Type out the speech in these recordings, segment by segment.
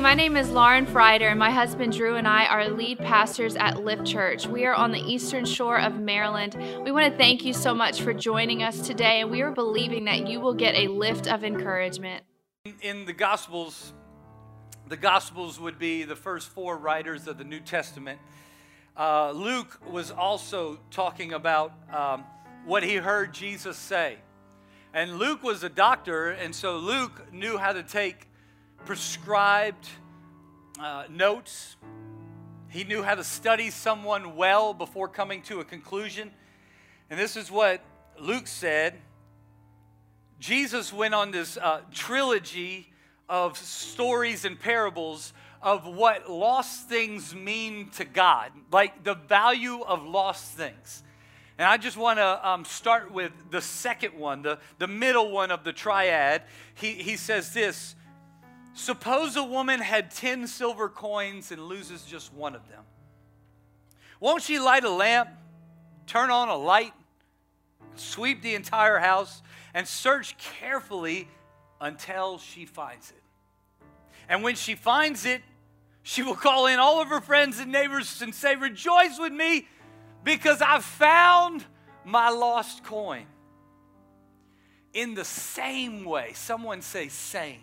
My name is Lauren Frieder, and my husband Drew and I are lead pastors at Lift Church. We are on the eastern shore of Maryland. We want to thank you so much for joining us today, and we are believing that you will get a lift of encouragement. In the Gospels, the Gospels would be the first four writers of the New Testament. Uh, Luke was also talking about um, what he heard Jesus say. And Luke was a doctor, and so Luke knew how to take prescribed uh, notes. He knew how to study someone well before coming to a conclusion. And this is what Luke said. Jesus went on this uh, trilogy of stories and parables of what lost things mean to God, like the value of lost things. And I just want to um, start with the second one, the, the middle one of the triad. He, he says this Suppose a woman had 10 silver coins and loses just one of them. Won't she light a lamp, turn on a light, sweep the entire house, and search carefully until she finds it? And when she finds it, she will call in all of her friends and neighbors and say, Rejoice with me because I found my lost coin. In the same way, someone say, same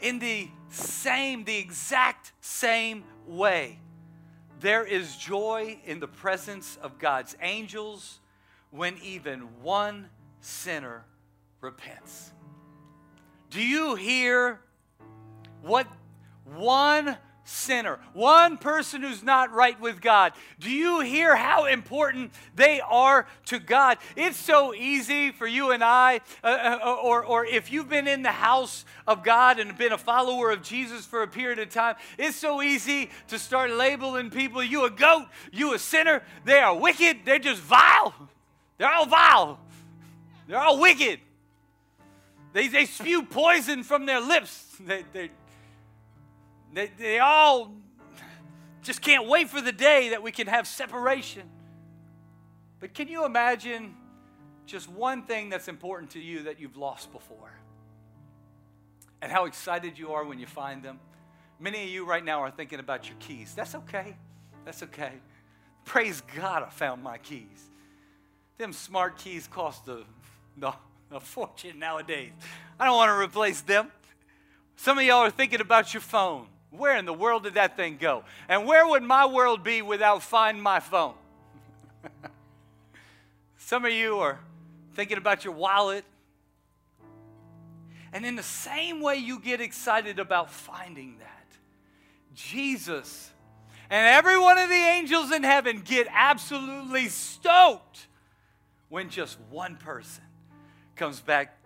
in the same, the exact same way, there is joy in the presence of God's angels when even one sinner repents. Do you hear what one sinner, one person who's not right with God. Do you hear how important they are to God? It's so easy for you and I, uh, uh, uh, or, or if you've been in the house of God and been a follower of Jesus for a period of time, it's so easy to start labeling people you a goat, you a sinner, they are wicked, they're just vile. They're all vile, they're all wicked. They, they spew poison from their lips. They, they, they, they all just can't wait for the day that we can have separation. But can you imagine just one thing that's important to you that you've lost before? And how excited you are when you find them? Many of you right now are thinking about your keys. That's okay. That's okay. Praise God, I found my keys. Them smart keys cost a, a, a fortune nowadays. I don't want to replace them. Some of y'all are thinking about your phone. Where in the world did that thing go? And where would my world be without Find My Phone? Some of you are thinking about your wallet. And in the same way you get excited about finding that, Jesus and every one of the angels in heaven get absolutely stoked when just one person comes back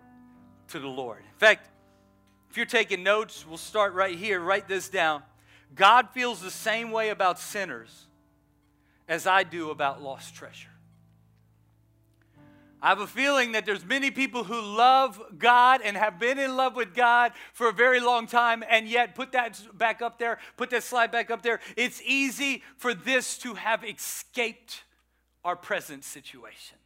to the Lord. In fact, if you're taking notes, we'll start right here. Write this down. God feels the same way about sinners as I do about lost treasure. I have a feeling that there's many people who love God and have been in love with God for a very long time, and yet put that back up there, put that slide back up there. It's easy for this to have escaped our present situation.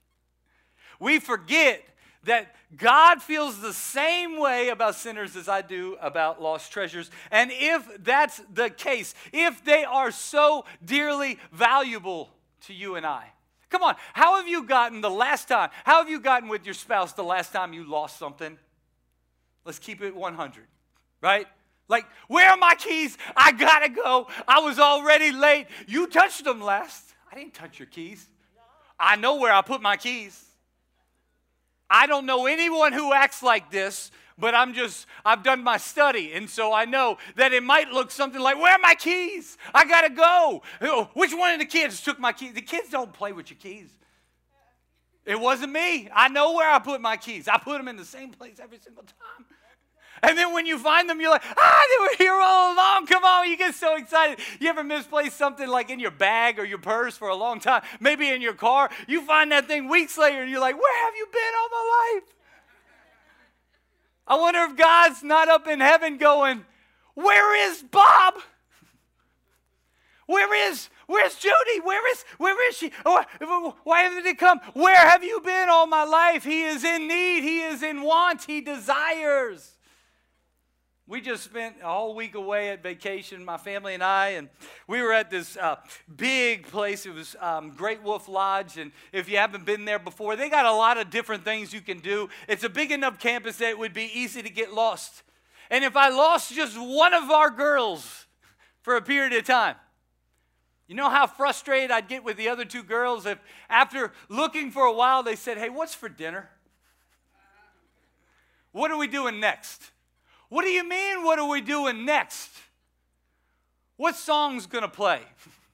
We forget that God feels the same way about sinners as I do about lost treasures. And if that's the case, if they are so dearly valuable to you and I, come on, how have you gotten the last time? How have you gotten with your spouse the last time you lost something? Let's keep it 100, right? Like, where are my keys? I gotta go. I was already late. You touched them last. I didn't touch your keys. I know where I put my keys. I don't know anyone who acts like this, but I'm just, I've done my study. And so I know that it might look something like, Where are my keys? I got to go. Which one of the kids took my keys? The kids don't play with your keys. It wasn't me. I know where I put my keys. I put them in the same place every single time. And then when you find them, you're like, ah, they were here all along. Come on, you get so excited. You ever misplace something like in your bag or your purse for a long time, maybe in your car? You find that thing weeks later and you're like, where have you been all my life? I wonder if God's not up in heaven going, where is Bob? Where is Where's Judy? Where is where is she? Why haven't he come? Where have you been all my life? He is in need. He is in want. He desires. We just spent a whole week away at vacation, my family and I, and we were at this uh, big place. It was um, Great Wolf Lodge, and if you haven't been there before, they got a lot of different things you can do. It's a big enough campus that it would be easy to get lost. And if I lost just one of our girls for a period of time, you know how frustrated I'd get with the other two girls if after looking for a while they said, Hey, what's for dinner? What are we doing next? What do you mean, what are we doing next? What song's gonna play?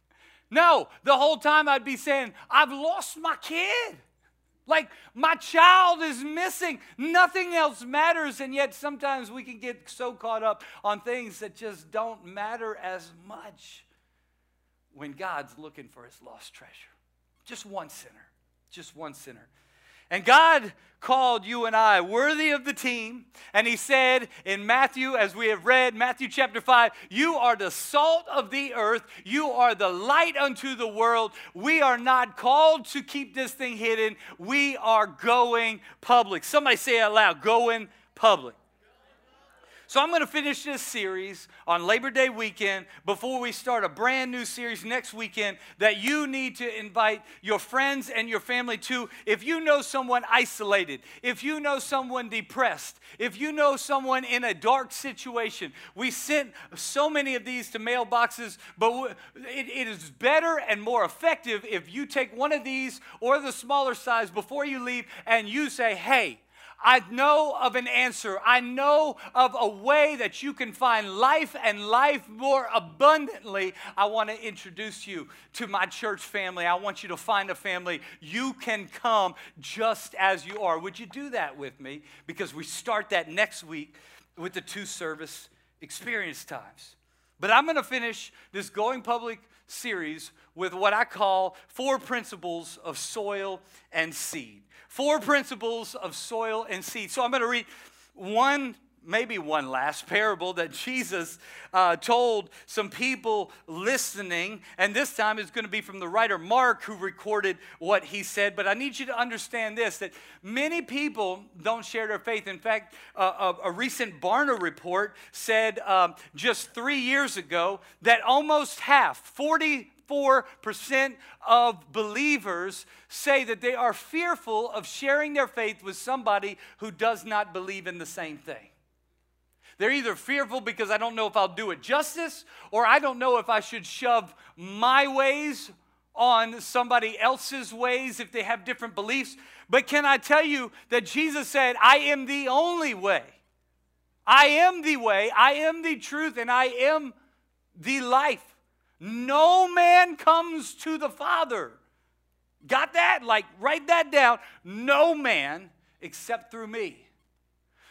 no, the whole time I'd be saying, I've lost my kid. Like my child is missing. Nothing else matters. And yet sometimes we can get so caught up on things that just don't matter as much when God's looking for his lost treasure. Just one sinner. Just one sinner. And God called you and I worthy of the team. And He said in Matthew, as we have read, Matthew chapter 5, you are the salt of the earth, you are the light unto the world. We are not called to keep this thing hidden, we are going public. Somebody say it out loud going public. So I'm going to finish this series on Labor Day weekend before we start a brand new series next weekend that you need to invite your friends and your family to. If you know someone isolated, if you know someone depressed, if you know someone in a dark situation, we sent so many of these to mailboxes, but it, it is better and more effective if you take one of these or the smaller size before you leave and you say, hey, I know of an answer. I know of a way that you can find life and life more abundantly. I want to introduce you to my church family. I want you to find a family. You can come just as you are. Would you do that with me? Because we start that next week with the two service experience times. But I'm going to finish this Going Public series with what I call four principles of soil and seed. Four principles of soil and seed. So I'm going to read one maybe one last parable that Jesus uh, told some people listening. And this time it's going to be from the writer Mark who recorded what he said. But I need you to understand this that many people don't share their faith. In fact, uh, a, a, recent Barna report said um, just three years ago that almost half, 40 94% of believers say that they are fearful of sharing their faith with somebody who does not believe in the same thing. They're either fearful because I don't know if I'll do it justice, or I don't know if I should shove my ways on somebody else's ways if they have different beliefs. But can I tell you that Jesus said, I am the only way. I am the way, I am the truth, and I am the life. No man comes to the Father. Got that? Like, write that down. No man except through me.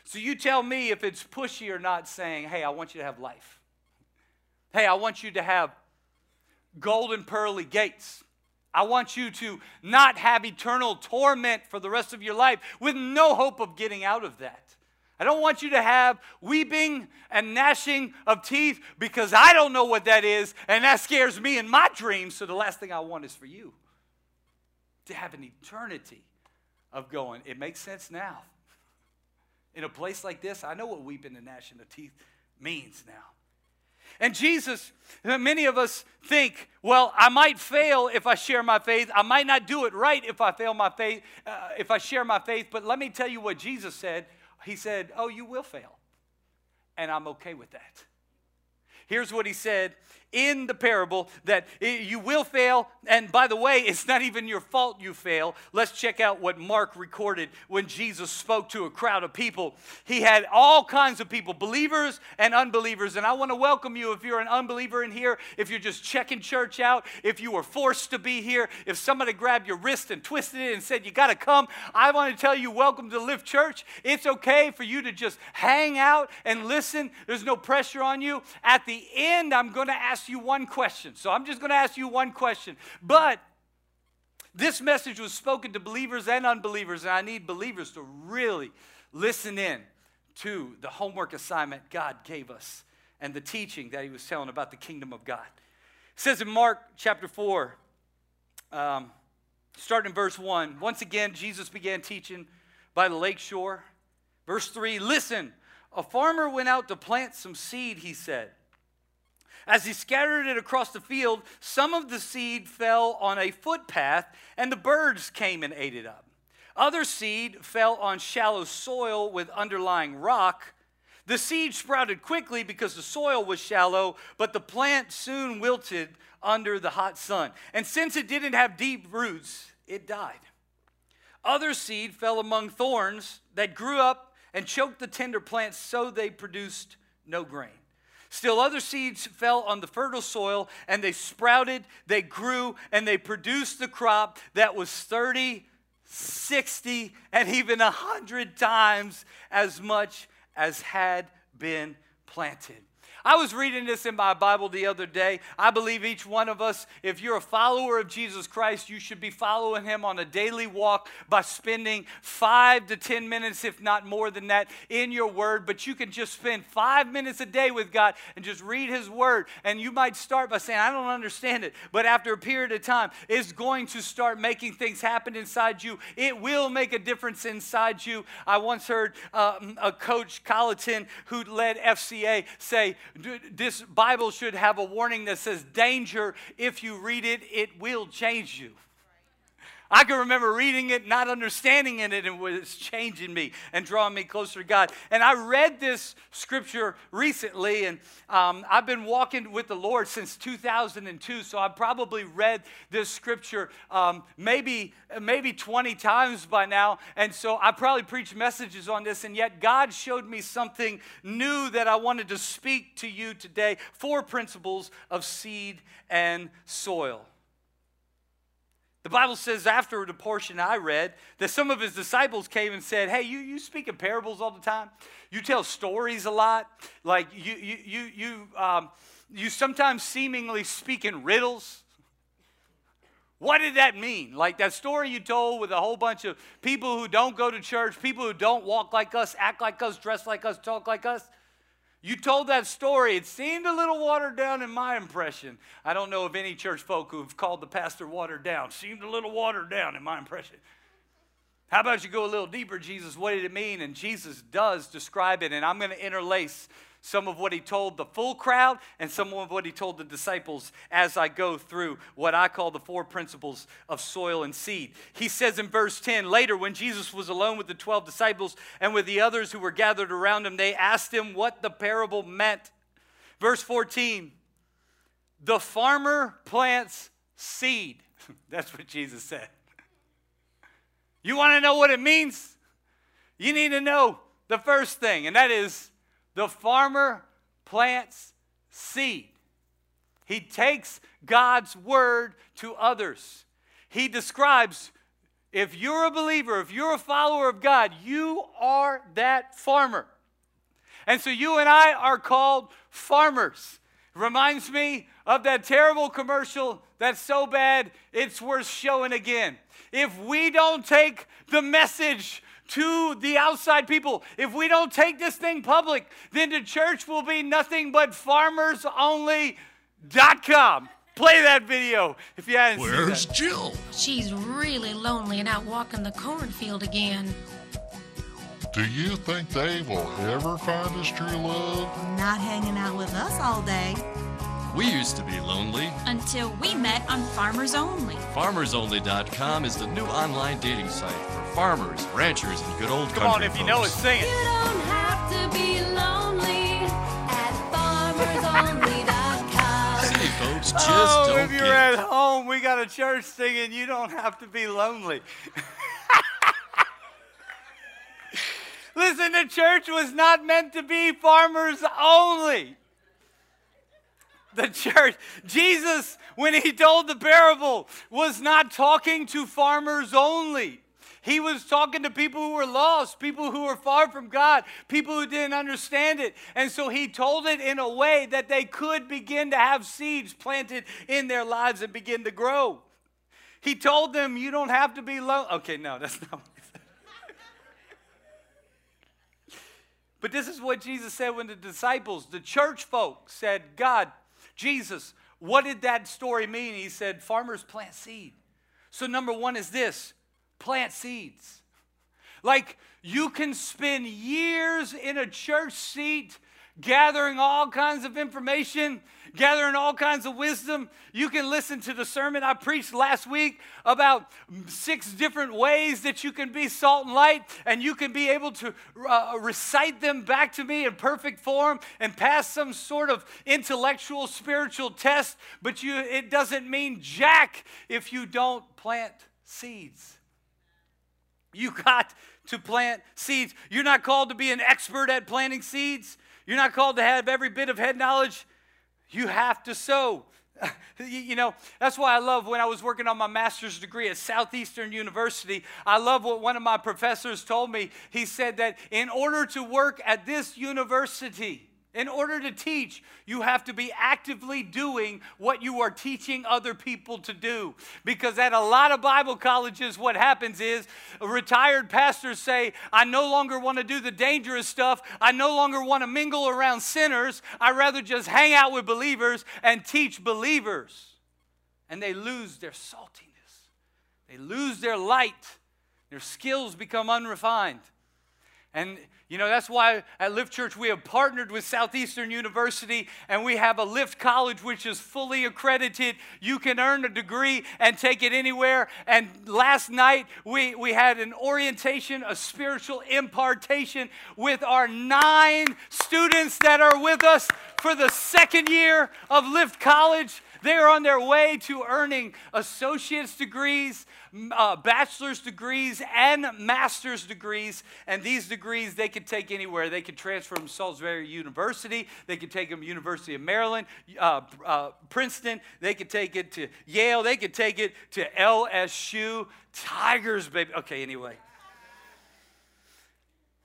So you tell me if it's pushy or not saying, hey, I want you to have life. Hey, I want you to have golden pearly gates. I want you to not have eternal torment for the rest of your life with no hope of getting out of that. I don't want you to have weeping and gnashing of teeth because I don't know what that is, and that scares me in my dreams. So the last thing I want is for you to have an eternity of going. It makes sense now. In a place like this, I know what weeping and gnashing of teeth means now. And Jesus, many of us think, well, I might fail if I share my faith. I might not do it right if I fail my faith, uh, if I share my faith. But let me tell you what Jesus said he said, Oh, you will fail. And I'm okay with that. Here's what he said in the parable that you will fail. And by the way, it's not even your fault you fail. Let's check out what Mark recorded when Jesus spoke to a crowd of people. He had all kinds of people, believers and unbelievers. And I want to welcome you if you're an unbeliever in here, if you're just checking church out, if you were forced to be here, if somebody grabbed your wrist and twisted it and said, You got to come. I want to tell you, welcome to Lift Church. It's okay for you to just hang out and listen. There's no pressure on you. At the end, I'm going to ask ask you one question. So I'm just going to ask you one question. But this message was spoken to believers and unbelievers, and I need believers to really listen in to the homework assignment God gave us and the teaching that He was telling about the kingdom of God. It says in Mark chapter 4, um, starting in verse 1, once again, Jesus began teaching by the lake shore. Verse 3 Listen, A farmer went out to plant some seed, he said. As he scattered it across the field, some of the seed fell on a footpath, and the birds came and ate it up. Other seed fell on shallow soil with underlying rock. The seed sprouted quickly because the soil was shallow, but the plant soon wilted under the hot sun. And since it didn't have deep roots, it died. Other seed fell among thorns that grew up and choked the tender plants so they produced no grain. Still, other seeds fell on the fertile soil and they sprouted, they grew, and they produced the crop that was 30, 60, and even 100 times as much as had been planted. I was reading this in my Bible the other day. I believe each one of us, if you're a follower of Jesus Christ, you should be following him on a daily walk by spending five to 10 minutes, if not more than that, in your word. But you can just spend five minutes a day with God and just read his word. And you might start by saying, I don't understand it. But after a period of time, it's going to start making things happen inside you. It will make a difference inside you. I once heard uh, a coach, Colleton, who led FCA, say, this Bible should have a warning that says, Danger, if you read it, it will change you. I can remember reading it, not understanding it, and it was changing me and drawing me closer to God. And I read this scripture recently, and um, I've been walking with the Lord since 2002. So I've probably read this scripture um, maybe maybe 20 times by now. And so I probably preached messages on this, and yet God showed me something new that I wanted to speak to you today. Four principles of seed and soil. The Bible says after the portion I read that some of his disciples came and said, Hey, you, you speak in parables all the time. You tell stories a lot. Like you, you, you, you, um, you sometimes seemingly speak in riddles. What did that mean? Like that story you told with a whole bunch of people who don't go to church, people who don't walk like us, act like us, dress like us, talk like us. You told that story. It seemed a little watered down in my impression. I don't know of any church folk who've called the pastor watered down. Seemed a little watered down in my impression. How about you go a little deeper, Jesus? What did it mean? And Jesus does describe it, and I'm going to interlace some of what he told the full crowd and some of what he told the disciples as I go through what I call the four principles of soil and seed. He says in verse 10 later, when Jesus was alone with the 12 disciples and with the others who were gathered around him, they asked him what the parable meant. Verse 14 the farmer plants seed. That's what Jesus said. You want to know what it means? You need to know the first thing, and that is the farmer plants seed. He takes God's word to others. He describes if you're a believer, if you're a follower of God, you are that farmer. And so you and I are called farmers. Reminds me of that terrible commercial that's so bad it's worth showing again. If we don't take the message to the outside people. If we don't take this thing public, then the church will be nothing but farmersonly.com. Play that video if you hadn't Where's seen that. Jill? She's really lonely and out walking the cornfield again. Do you think Dave will ever find his true love? Not hanging out with us all day. We used to be lonely. Until we met on Farmers Only. FarmersOnly.com is the new online dating site for farmers, ranchers, and good old Come on, country if you know it, folks. sing it. You don't have to be lonely at farmersonly.com. City folks just oh, don't if you're get at home, we got a church singing, you don't have to be lonely. Listen, the church was not meant to be farmers only. The church, Jesus, when he told the parable, was not talking to farmers only. He was talking to people who were lost, people who were far from God, people who didn't understand it. And so he told it in a way that they could begin to have seeds planted in their lives and begin to grow. He told them, You don't have to be lonely. Okay, no, that's not what he said. But this is what Jesus said when the disciples, the church folk, said, God, Jesus, what did that story mean? He said, Farmers plant seed. So, number one is this plant seeds. Like you can spend years in a church seat gathering all kinds of information, gathering all kinds of wisdom. You can listen to the sermon I preached last week about six different ways that you can be salt and light, and you can be able to uh, recite them back to me in perfect form and pass some sort of intellectual, spiritual test, but you, it doesn't mean jack if you don't plant seeds. You got to plant seeds. You're not called to be an expert at planting seeds. You're not called to have every bit of head knowledge. You have to sow. you know, that's why I love when I was working on my master's degree at Southeastern University. I love what one of my professors told me. He said that in order to work at this university, in order to teach, you have to be actively doing what you are teaching other people to do. Because at a lot of Bible colleges, what happens is retired pastors say, I no longer want to do the dangerous stuff. I no longer want to mingle around sinners. I rather just hang out with believers and teach believers. And they lose their saltiness, they lose their light, their skills become unrefined. And you know, that's why at Lift Church we have partnered with Southeastern University and we have a Lift College which is fully accredited. You can earn a degree and take it anywhere. And last night we, we had an orientation, a spiritual impartation with our nine students that are with us for the second year of Lift College. They are on their way to earning associate's degrees, uh, bachelor's degrees, and master's degrees. And these degrees they could take anywhere. They could transfer them to Salisbury University. They could take them University of Maryland, uh, uh, Princeton. They could take it to Yale. They could take it to LSU. Tigers, baby. Okay, anyway.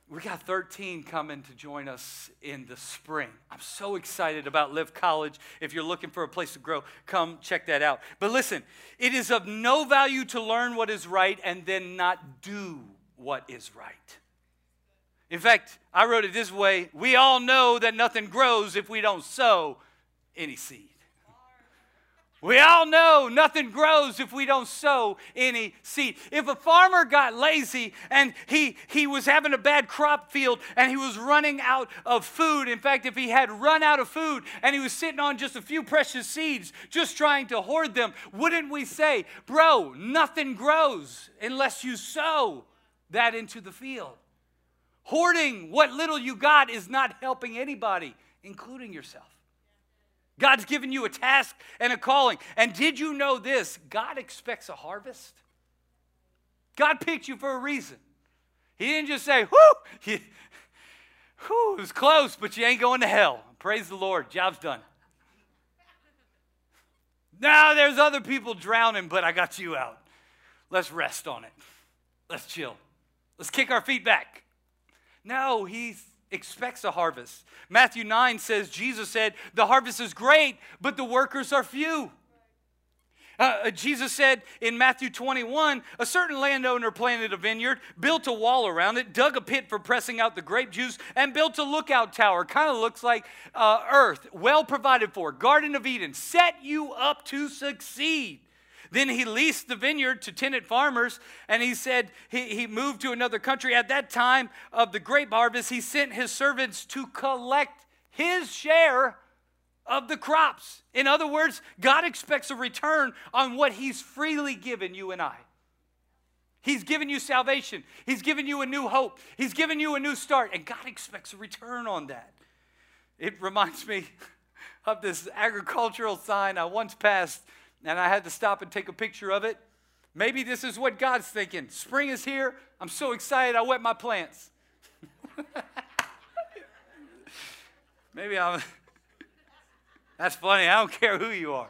We got 13 coming to join us in the spring. I'm so excited about Lift College. If you're looking for a place to grow, come check that out. But listen, it is of no value to learn what is right and then not do what is right. In fact, I wrote it this way We all know that nothing grows if we don't sow any seed. We all know nothing grows if we don't sow any seed. If a farmer got lazy and he, he was having a bad crop field and he was running out of food, in fact, if he had run out of food and he was sitting on just a few precious seeds, just trying to hoard them, wouldn't we say, Bro, nothing grows unless you sow that into the field? Hoarding what little you got is not helping anybody, including yourself. God's given you a task and a calling. And did you know this? God expects a harvest. God picked you for a reason. He didn't just say, whoo, whoo, it was close, but you ain't going to hell. Praise the Lord, job's done. Now there's other people drowning, but I got you out. Let's rest on it. Let's chill. Let's kick our feet back. No, he's expects a harvest. Matthew 9 says, Jesus said, The harvest is great, but the workers are few. Uh, uh, Jesus said in Matthew 21 a certain landowner planted a vineyard, built a wall around it, dug a pit for pressing out the grape juice, and built a lookout tower. Kind of looks like uh, earth, well provided for, Garden of Eden, set you up to succeed. Then he leased the vineyard to tenant farmers, and he said he, he moved to another country. At that time of the grape harvest, he sent his servants to collect his share of the crops. In other words, God expects a return on what he's freely given you and I. He's given you salvation. He's given you a new hope. He's given you a new start, and God expects a return on that. It reminds me of this agricultural sign I once passed and I had to stop and take a picture of it. Maybe this is what God's thinking. Spring is here. I'm so excited I wet my plants. Maybe I'm. That's funny. I don't care who you are.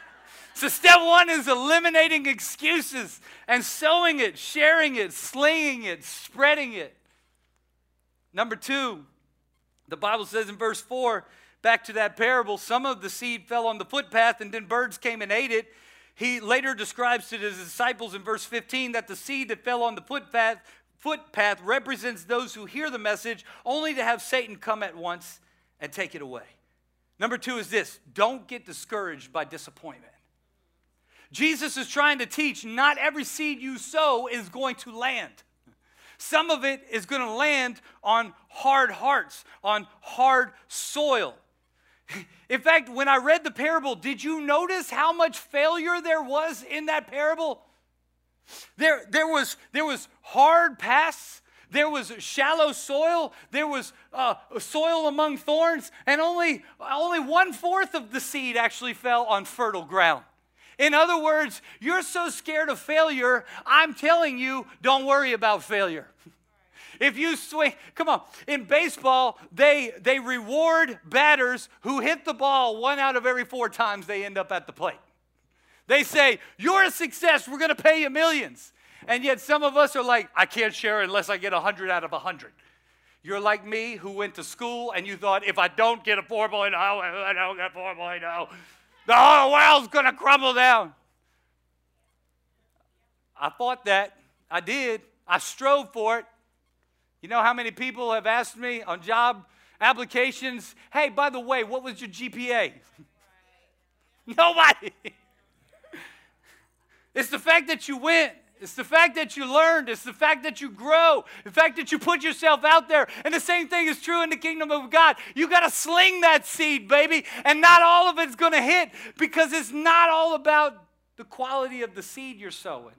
so, step one is eliminating excuses and sowing it, sharing it, slinging it, spreading it. Number two, the Bible says in verse 4 back to that parable, some of the seed fell on the footpath and then birds came and ate it. He later describes to his disciples in verse 15 that the seed that fell on the footpath, footpath represents those who hear the message only to have Satan come at once and take it away. Number two is this don't get discouraged by disappointment. Jesus is trying to teach not every seed you sow is going to land. Some of it is going to land on hard hearts, on hard soil. In fact, when I read the parable, did you notice how much failure there was in that parable? There, there, was, there was hard paths, there was shallow soil, there was uh, soil among thorns, and only, only one fourth of the seed actually fell on fertile ground. In other words, you're so scared of failure, I'm telling you, don't worry about failure. If you swing, come on. In baseball, they they reward batters who hit the ball one out of every four times they end up at the plate. They say, You're a success, we're gonna pay you millions. And yet some of us are like, I can't share unless I get 100 out of 100. You're like me who went to school and you thought, if I don't get a 4.0, if I don't get 4.0, the whole world's gonna crumble down. I thought that. I did. I strove for it. You know how many people have asked me on job applications, hey, by the way, what was your GPA? Nobody. it's the fact that you went. It's the fact that you learned. It's the fact that you grow. The fact that you put yourself out there. And the same thing is true in the kingdom of God. You got to sling that seed, baby. And not all of it's going to hit because it's not all about the quality of the seed you're sowing,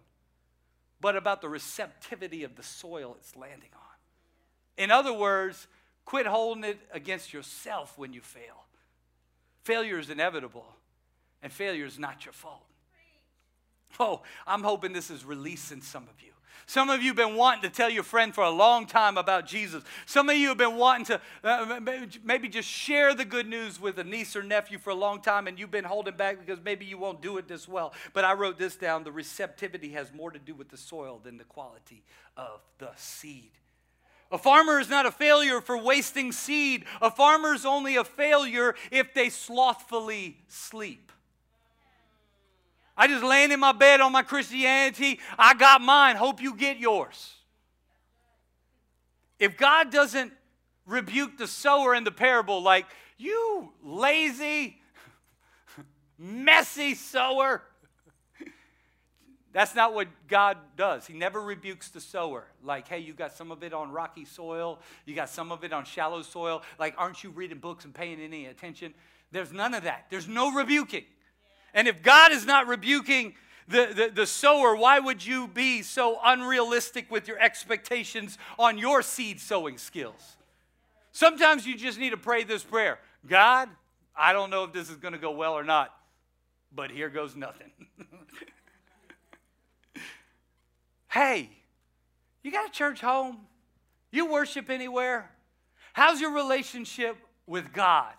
but about the receptivity of the soil it's landing on. In other words, quit holding it against yourself when you fail. Failure is inevitable, and failure is not your fault. Oh, I'm hoping this is releasing some of you. Some of you have been wanting to tell your friend for a long time about Jesus. Some of you have been wanting to uh, maybe just share the good news with a niece or nephew for a long time, and you've been holding back because maybe you won't do it this well. But I wrote this down the receptivity has more to do with the soil than the quality of the seed. A farmer is not a failure for wasting seed. A farmer is only a failure if they slothfully sleep. I just laying in my bed on my Christianity. I got mine. Hope you get yours. If God doesn't rebuke the sower in the parable, like, you lazy, messy sower, that's not what God does. He never rebukes the sower. Like, hey, you got some of it on rocky soil, you got some of it on shallow soil. Like, aren't you reading books and paying any attention? There's none of that. There's no rebuking. And if God is not rebuking the, the, the sower, why would you be so unrealistic with your expectations on your seed sowing skills? Sometimes you just need to pray this prayer God, I don't know if this is going to go well or not, but here goes nothing. Hey, you got a church home? You worship anywhere? How's your relationship with God?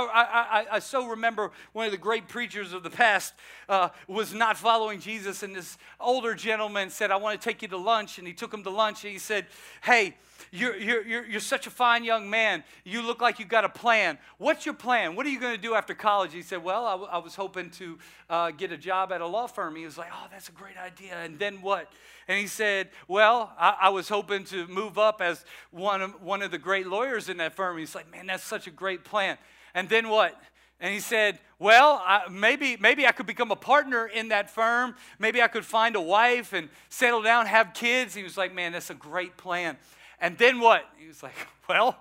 I, I, I, so remember one of the great preachers of the past uh, was not following Jesus, and this older gentleman said, I want to take you to lunch. And he took him to lunch, and he said, Hey, you're, you're, you're, you're such a fine young man. You look like you've got a plan. What's your plan? What are you going to do after college? He said, Well, I, w- I was hoping to uh, get a job at a law firm. He was like, Oh, that's a great idea. And then what? And he said, Well, I, I was hoping to move up as one of, one of the great lawyers in that firm. He's like, Man, that's such a great plan. And then what? And he said, Well, I, maybe, maybe I could become a partner in that firm. Maybe I could find a wife and settle down, have kids. He was like, Man, that's a great plan. And then what? He was like, Well,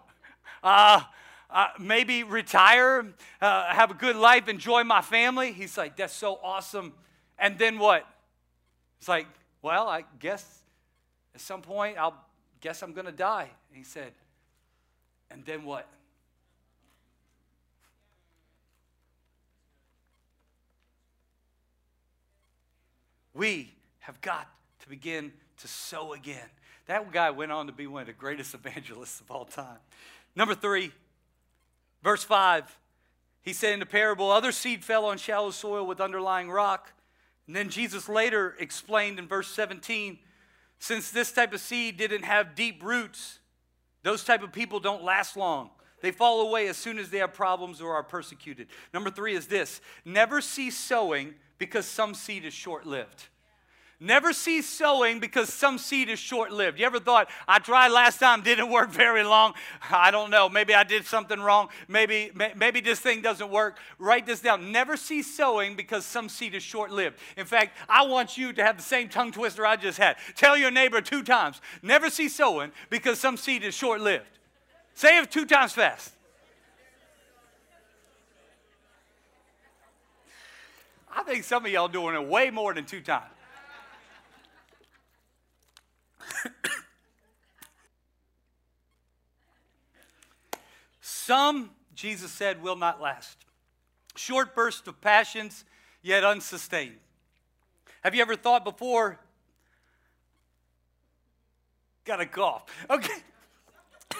uh, uh, maybe retire, uh, have a good life, enjoy my family. He's like, That's so awesome. And then what? It's like, Well, I guess at some point I'll guess I'm going to die. And he said, And then what? We have got to begin to sow again. That guy went on to be one of the greatest evangelists of all time. Number three, verse five, he said in the parable, other seed fell on shallow soil with underlying rock. And then Jesus later explained in verse 17, since this type of seed didn't have deep roots, those type of people don't last long. They fall away as soon as they have problems or are persecuted. Number three is this never cease sowing because some seed is short lived. Never cease sowing because some seed is short lived. You ever thought, I tried last time, didn't work very long? I don't know. Maybe I did something wrong. Maybe, maybe this thing doesn't work. Write this down. Never cease sowing because some seed is short lived. In fact, I want you to have the same tongue twister I just had. Tell your neighbor two times. Never cease sowing because some seed is short lived. Say it two times fast. I think some of y'all doing it way more than two times. Some, Jesus said, will not last. Short bursts of passions, yet unsustained. Have you ever thought before? Got a cough. Okay.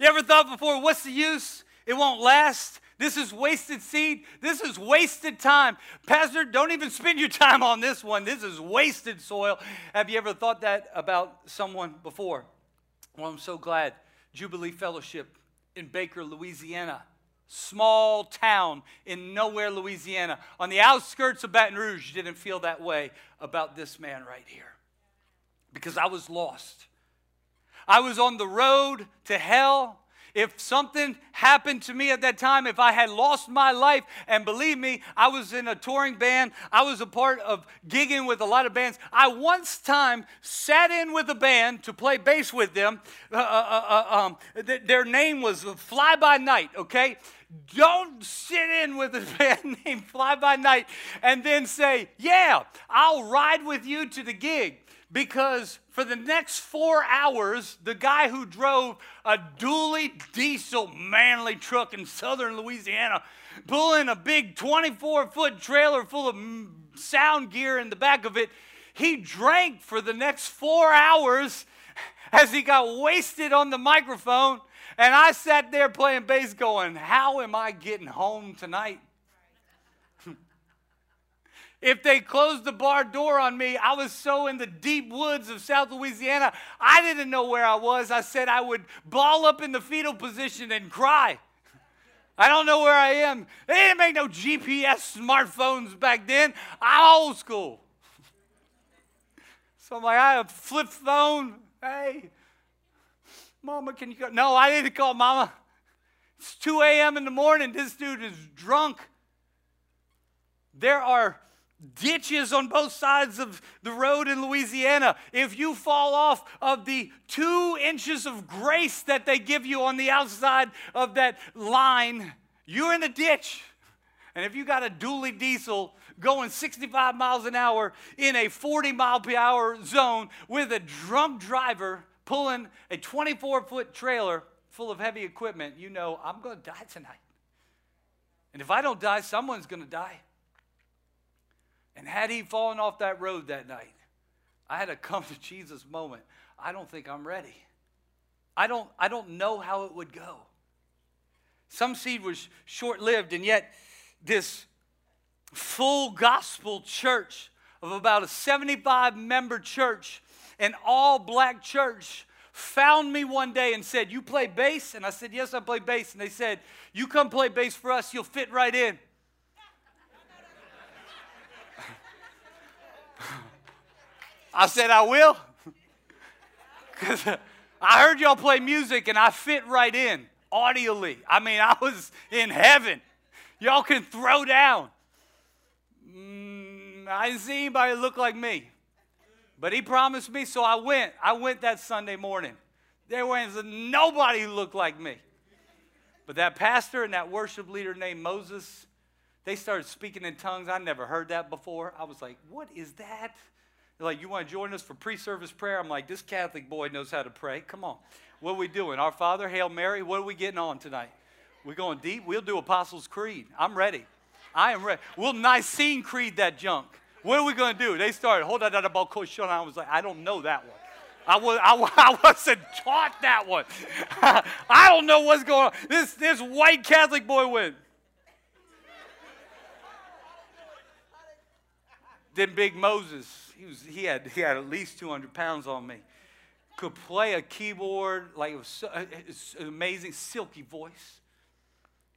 you ever thought before, what's the use? It won't last. This is wasted seed. This is wasted time. Pastor, don't even spend your time on this one. This is wasted soil. Have you ever thought that about someone before? Well, I'm so glad. Jubilee Fellowship in Baker, Louisiana. Small town in nowhere, Louisiana. On the outskirts of Baton Rouge, didn't feel that way about this man right here. Because I was lost. I was on the road to hell. If something happened to me at that time, if I had lost my life, and believe me, I was in a touring band, I was a part of gigging with a lot of bands. I once time sat in with a band to play bass with them. Uh, uh, uh, uh um, th- their name was Fly By Night, okay? Don't sit in with a band named Fly By Night and then say, Yeah, I'll ride with you to the gig because for the next four hours, the guy who drove a dually diesel manly truck in southern Louisiana, pulling a big 24 foot trailer full of sound gear in the back of it, he drank for the next four hours as he got wasted on the microphone. And I sat there playing bass going, How am I getting home tonight? If they closed the bar door on me, I was so in the deep woods of South Louisiana, I didn't know where I was. I said I would ball up in the fetal position and cry. I don't know where I am. They didn't make no GPS smartphones back then. I'm old school. So I'm like, I have a flip phone. Hey, Mama, can you go? No, I didn't call Mama. It's 2 a.m. in the morning. This dude is drunk. There are ditches on both sides of the road in Louisiana. If you fall off of the two inches of grace that they give you on the outside of that line, you're in a ditch. And if you got a dually diesel going 65 miles an hour in a 40 mile per hour zone with a drunk driver pulling a 24 foot trailer full of heavy equipment, you know I'm going to die tonight. And if I don't die, someone's going to die. And had he fallen off that road that night, I had a come to Jesus moment. I don't think I'm ready. I don't, I don't know how it would go. Some seed was short lived, and yet this full gospel church of about a 75 member church, an all black church, found me one day and said, You play bass? And I said, Yes, I play bass. And they said, You come play bass for us, you'll fit right in. I said, I will. Because I heard y'all play music and I fit right in audially. I mean, I was in heaven. Y'all can throw down. Mm, I didn't see anybody look like me. But he promised me, so I went. I went that Sunday morning. There was nobody who looked like me. But that pastor and that worship leader named Moses, they started speaking in tongues. I never heard that before. I was like, what is that? They're like, you want to join us for pre-service prayer? I'm like, this Catholic boy knows how to pray. Come on. What are we doing? Our Father, Hail Mary, what are we getting on tonight? We're going deep. We'll do Apostles' Creed. I'm ready. I am ready. We'll Nicene Creed that junk. What are we going to do? They started, hold on, about I was like, I don't know that one. I, was, I, I wasn't taught that one. I don't know what's going on. This, this white Catholic boy went. Then Big Moses, he, was, he, had, he had at least 200 pounds on me. Could play a keyboard, like it was, so, uh, an amazing, silky voice.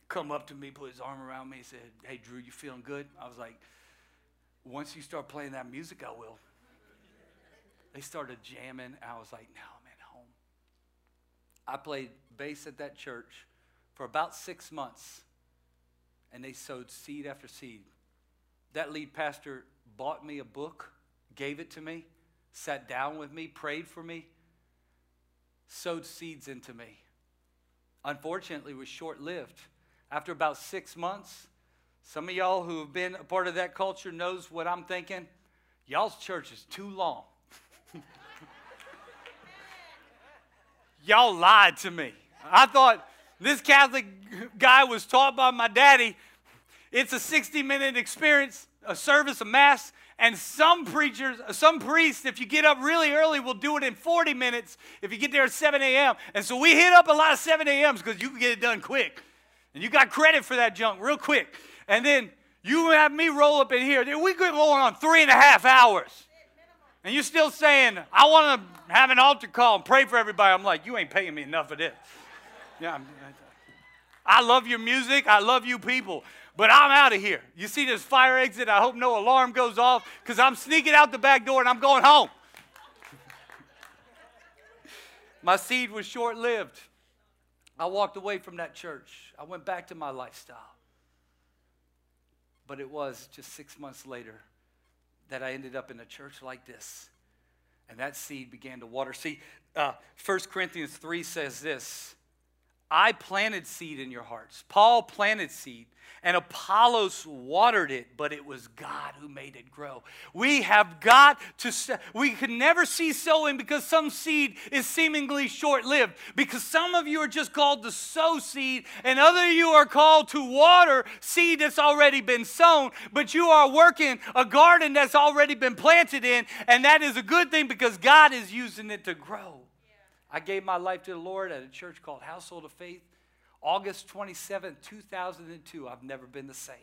Come up to me, put his arm around me, and said, Hey, Drew, you feeling good? I was like, Once you start playing that music, I will. They started jamming, I was like, now I'm at home. I played bass at that church for about six months, and they sowed seed after seed. That lead pastor bought me a book, gave it to me, sat down with me, prayed for me, sowed seeds into me. Unfortunately, it was short lived. After about six months, some of y'all who have been a part of that culture knows what I'm thinking. Y'all's church is too long. y'all lied to me. I thought this Catholic guy was taught by my daddy. It's a 60 minute experience, a service, a mass, and some preachers, some priests, if you get up really early, will do it in 40 minutes if you get there at 7 a.m. And so we hit up a lot of 7 a.m.s because you can get it done quick. And you got credit for that junk real quick. And then you have me roll up in here. We could go on three and a half hours. And you're still saying, I want to have an altar call and pray for everybody. I'm like, you ain't paying me enough of this. Yeah, I love your music. I love you people. But I'm out of here. You see this fire exit? I hope no alarm goes off because I'm sneaking out the back door and I'm going home. my seed was short lived. I walked away from that church. I went back to my lifestyle. But it was just six months later that I ended up in a church like this. And that seed began to water. See, uh, 1 Corinthians 3 says this I planted seed in your hearts. Paul planted seed, and Apollos watered it, but it was God who made it grow. We have got to, we can never see sowing because some seed is seemingly short lived. Because some of you are just called to sow seed, and other you are called to water seed that's already been sown, but you are working a garden that's already been planted in, and that is a good thing because God is using it to grow. I gave my life to the Lord at a church called Household of Faith. August 27, 2002. I've never been the same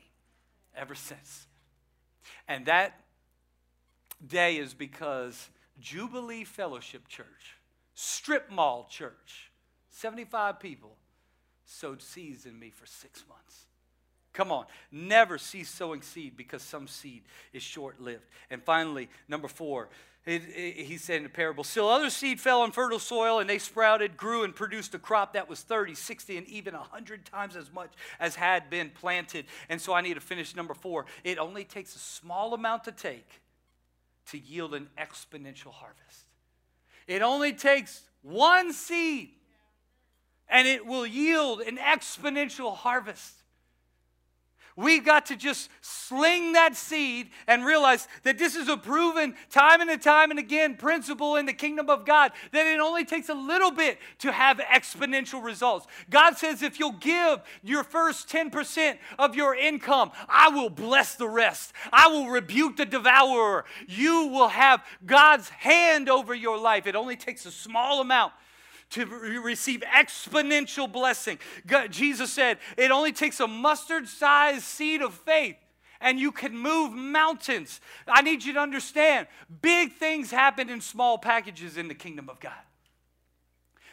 ever since. And that day is because Jubilee Fellowship Church, Strip Mall Church, 75 people sowed seeds in me for six months. Come on, never cease sowing seed because some seed is short lived. And finally, number four, it, it, he said in the parable, still other seed fell on fertile soil and they sprouted, grew, and produced a crop that was 30, 60, and even 100 times as much as had been planted. And so I need to finish number four. It only takes a small amount to take to yield an exponential harvest. It only takes one seed and it will yield an exponential harvest. We got to just sling that seed and realize that this is a proven time and time and again principle in the kingdom of God that it only takes a little bit to have exponential results. God says, if you'll give your first 10% of your income, I will bless the rest. I will rebuke the devourer. You will have God's hand over your life. It only takes a small amount to receive exponential blessing. God, Jesus said, it only takes a mustard sized seed of faith and you can move mountains. I need you to understand big things happen in small packages in the kingdom of God.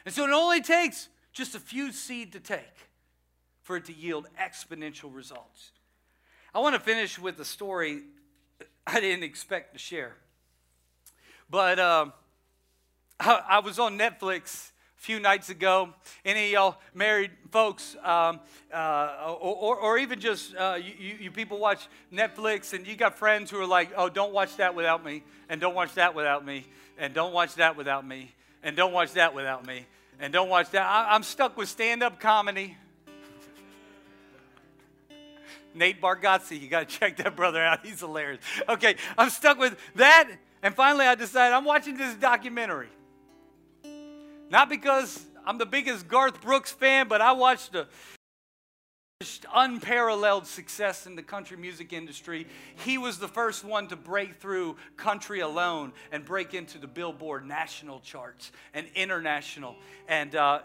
And so it only takes just a few seed to take for it to yield exponential results. I want to finish with a story I didn't expect to share. But um, I, I was on Netflix few nights ago. Any of y'all married folks, um, uh, or, or, even just uh, you, you people watch Netflix and you got friends who are like, oh, don't watch that without me, and don't watch that without me, and don't watch that without me, and don't watch that without me, and don't watch that. I, I'm stuck with stand up comedy. Nate Bargatze, you got to check that brother out. He's hilarious. Okay, I'm stuck with that. And finally, I decided I'm watching this documentary. Not because I'm the biggest Garth Brooks fan, but I watched the unparalleled success in the country music industry. He was the first one to break through country alone and break into the Billboard national charts and international. And uh,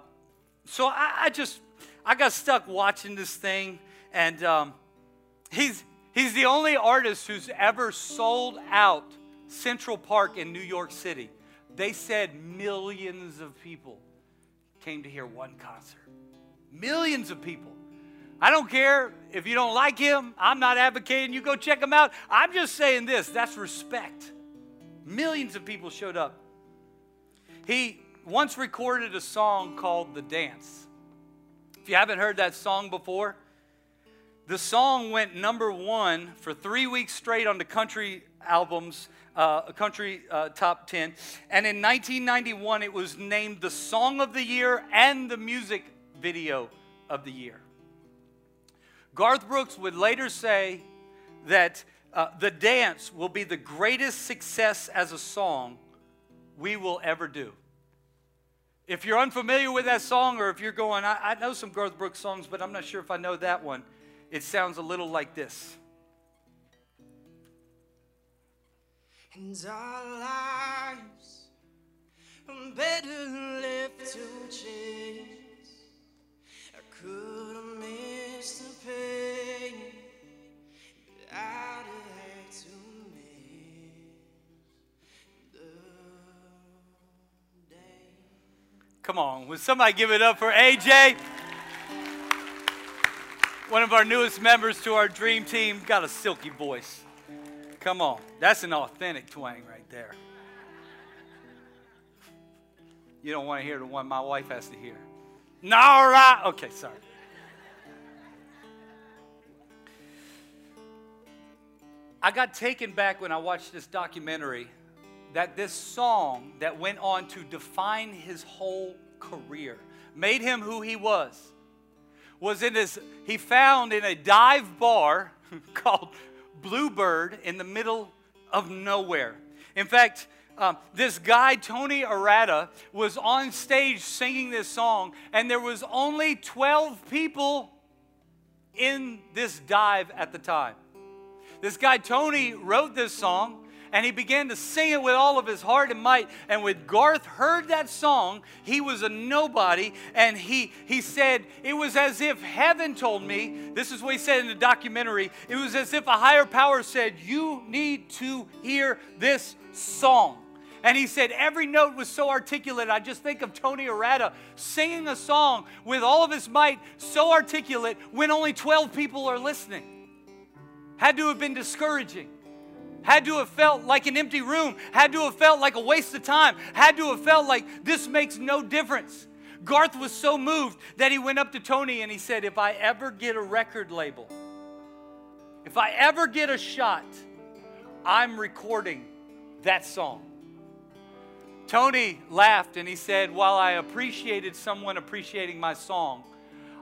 so I, I, just, I got stuck watching this thing. And um, he's, he's the only artist who's ever sold out Central Park in New York City. They said millions of people came to hear one concert. Millions of people. I don't care if you don't like him. I'm not advocating you go check him out. I'm just saying this that's respect. Millions of people showed up He once recorded a song called The Dance. If you haven't heard that song before, the song went number one for three weeks straight on the country albums, uh, a country uh, top 10. And in 1991, it was named the Song of the Year and the Music Video of the Year. Garth Brooks would later say that uh, the dance will be the greatest success as a song we will ever do. If you're unfamiliar with that song, or if you're going, I, I know some Garth Brooks songs, but I'm not sure if I know that one, it sounds a little like this. And our lives better left to. I could have missed the pain, had to miss the day. Come on, would somebody give it up for AJ? One of our newest members to our dream team got a silky voice. Come on, that's an authentic twang right there. You don't want to hear the one my wife has to hear. No, all right. Okay, sorry. I got taken back when I watched this documentary that this song that went on to define his whole career, made him who he was, was in his, he found in a dive bar called Bluebird in the middle of nowhere. In fact, um, this guy, Tony Arata, was on stage singing this song, and there was only 12 people in this dive at the time. This guy, Tony, wrote this song and he began to sing it with all of his heart and might. And when Garth heard that song, he was a nobody. And he, he said, It was as if heaven told me, this is what he said in the documentary, it was as if a higher power said, You need to hear this song. And he said every note was so articulate. I just think of Tony Arata singing a song with all of his might, so articulate, when only 12 people are listening. Had to have been discouraging. Had to have felt like an empty room. Had to have felt like a waste of time. Had to have felt like this makes no difference. Garth was so moved that he went up to Tony and he said, If I ever get a record label, if I ever get a shot, I'm recording that song. Tony laughed and he said, While I appreciated someone appreciating my song,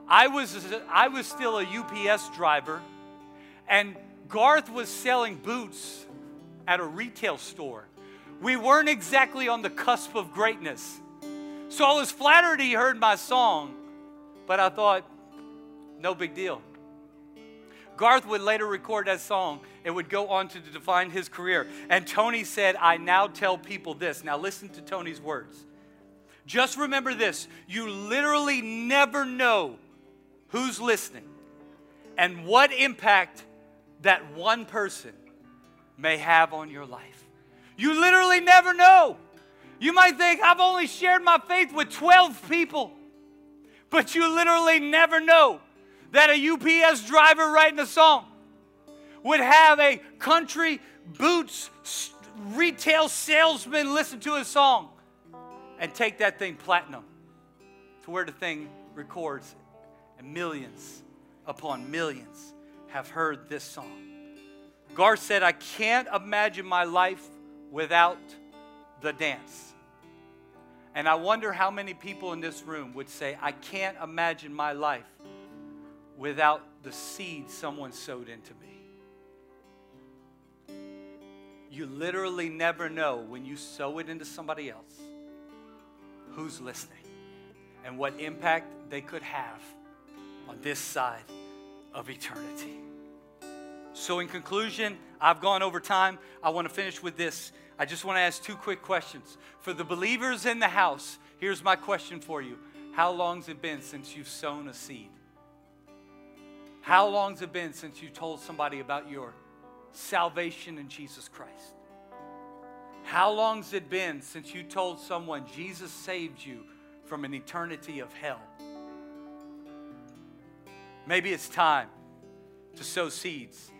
I was, I was still a UPS driver and Garth was selling boots at a retail store. We weren't exactly on the cusp of greatness. So I was flattered he heard my song, but I thought, no big deal. Garth would later record that song. It would go on to define his career. And Tony said, I now tell people this. Now listen to Tony's words. Just remember this you literally never know who's listening and what impact that one person may have on your life. You literally never know. You might think, I've only shared my faith with 12 people, but you literally never know that a UPS driver writing a song would have a country boots retail salesman listen to a song and take that thing platinum to where the thing records and millions upon millions have heard this song. Gar said, I can't imagine my life without the dance. And I wonder how many people in this room would say, I can't imagine my life without the seed someone sowed into me. You literally never know when you sow it into somebody else who's listening and what impact they could have on this side of eternity. So, in conclusion, I've gone over time. I want to finish with this. I just want to ask two quick questions. For the believers in the house, here's my question for you How long's it been since you've sown a seed? How long's it been since you told somebody about your salvation in Jesus Christ? How long's it been since you told someone Jesus saved you from an eternity of hell? Maybe it's time to sow seeds.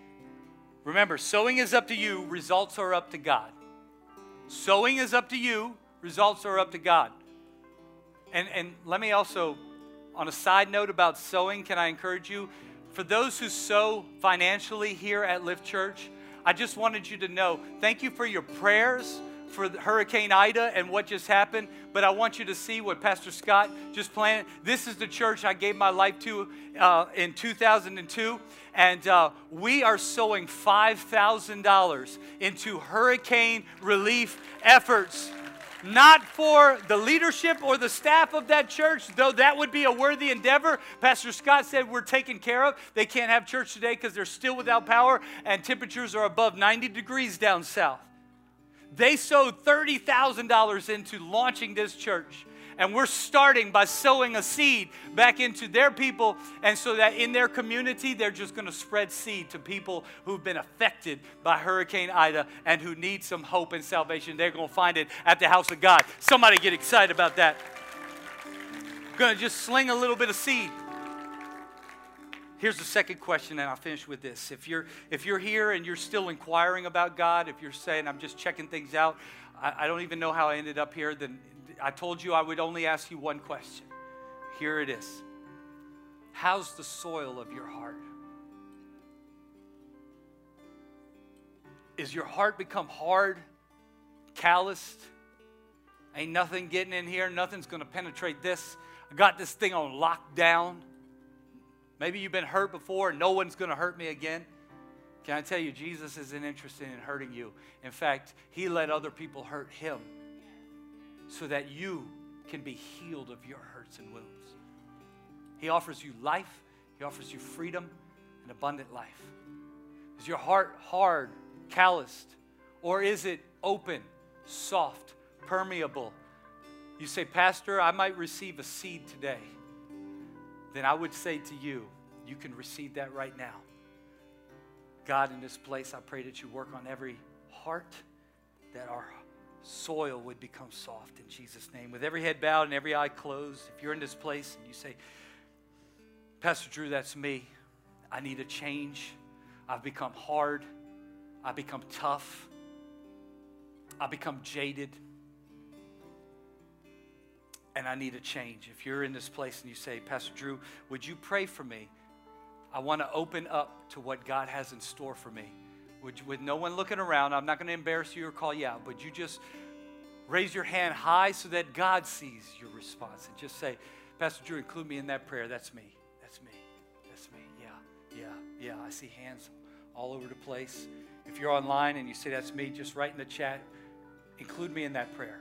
Remember, sowing is up to you, results are up to God. Sowing is up to you, Results are up to God. And, and let me also, on a side note about sowing, can I encourage you? For those who sow financially here at Lift Church, I just wanted you to know thank you for your prayers for Hurricane Ida and what just happened, but I want you to see what Pastor Scott just planned. This is the church I gave my life to uh, in 2002, and uh, we are sowing $5,000 into hurricane relief efforts not for the leadership or the staff of that church, though that would be a worthy endeavor. Pastor Scott said we're taken care of. They can't have church today because they're still without power and temperatures are above 90 degrees down south. They sowed $30,000 into launching this church. And we're starting by sowing a seed back into their people, and so that in their community, they're just going to spread seed to people who've been affected by Hurricane Ida and who need some hope and salvation. They're going to find it at the house of God. Somebody get excited about that. Going to just sling a little bit of seed. Here's the second question, and I'll finish with this. If you're, if you're here and you're still inquiring about God, if you're saying, I'm just checking things out, I, I don't even know how I ended up here, then I told you I would only ask you one question. Here it is How's the soil of your heart? Is your heart become hard, calloused? Ain't nothing getting in here, nothing's gonna penetrate this. I got this thing on lockdown. Maybe you've been hurt before, no one's going to hurt me again. Can I tell you, Jesus isn't interested in hurting you. In fact, He let other people hurt Him so that you can be healed of your hurts and wounds. He offers you life, He offers you freedom and abundant life. Is your heart hard, calloused, or is it open, soft, permeable? You say, Pastor, I might receive a seed today then I would say to you, you can receive that right now. God, in this place, I pray that you work on every heart, that our soil would become soft in Jesus' name. With every head bowed and every eye closed, if you're in this place and you say, Pastor Drew, that's me. I need a change. I've become hard. I've become tough. I've become jaded and I need a change. If you're in this place and you say, Pastor Drew, would you pray for me? I want to open up to what God has in store for me. Would you, with no one looking around, I'm not going to embarrass you or call you out, but you just raise your hand high so that God sees your response and just say, Pastor Drew, include me in that prayer. That's me. That's me. That's me. Yeah, yeah, yeah. I see hands all over the place. If you're online and you say that's me, just write in the chat, include me in that prayer.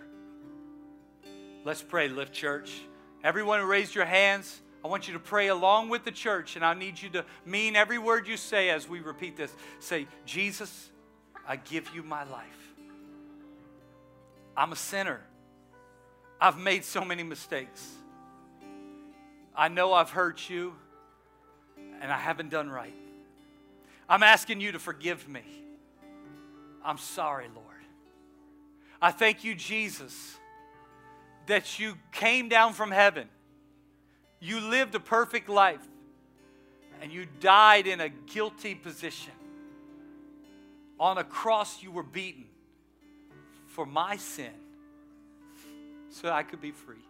Let's pray, Lift Church. Everyone who raised your hands, I want you to pray along with the church, and I need you to mean every word you say as we repeat this. Say, Jesus, I give you my life. I'm a sinner. I've made so many mistakes. I know I've hurt you, and I haven't done right. I'm asking you to forgive me. I'm sorry, Lord. I thank you, Jesus that you came down from heaven. You lived a perfect life and you died in a guilty position. On a cross, you were beaten for my sin so I could be free.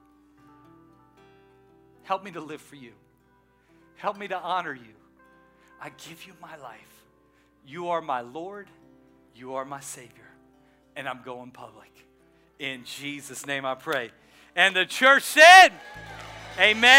Help me to live for you. Help me to honor you. I give you my life. You are my Lord. You are my Savior. And I'm going public. In Jesus' name I pray. And the church said, Amen.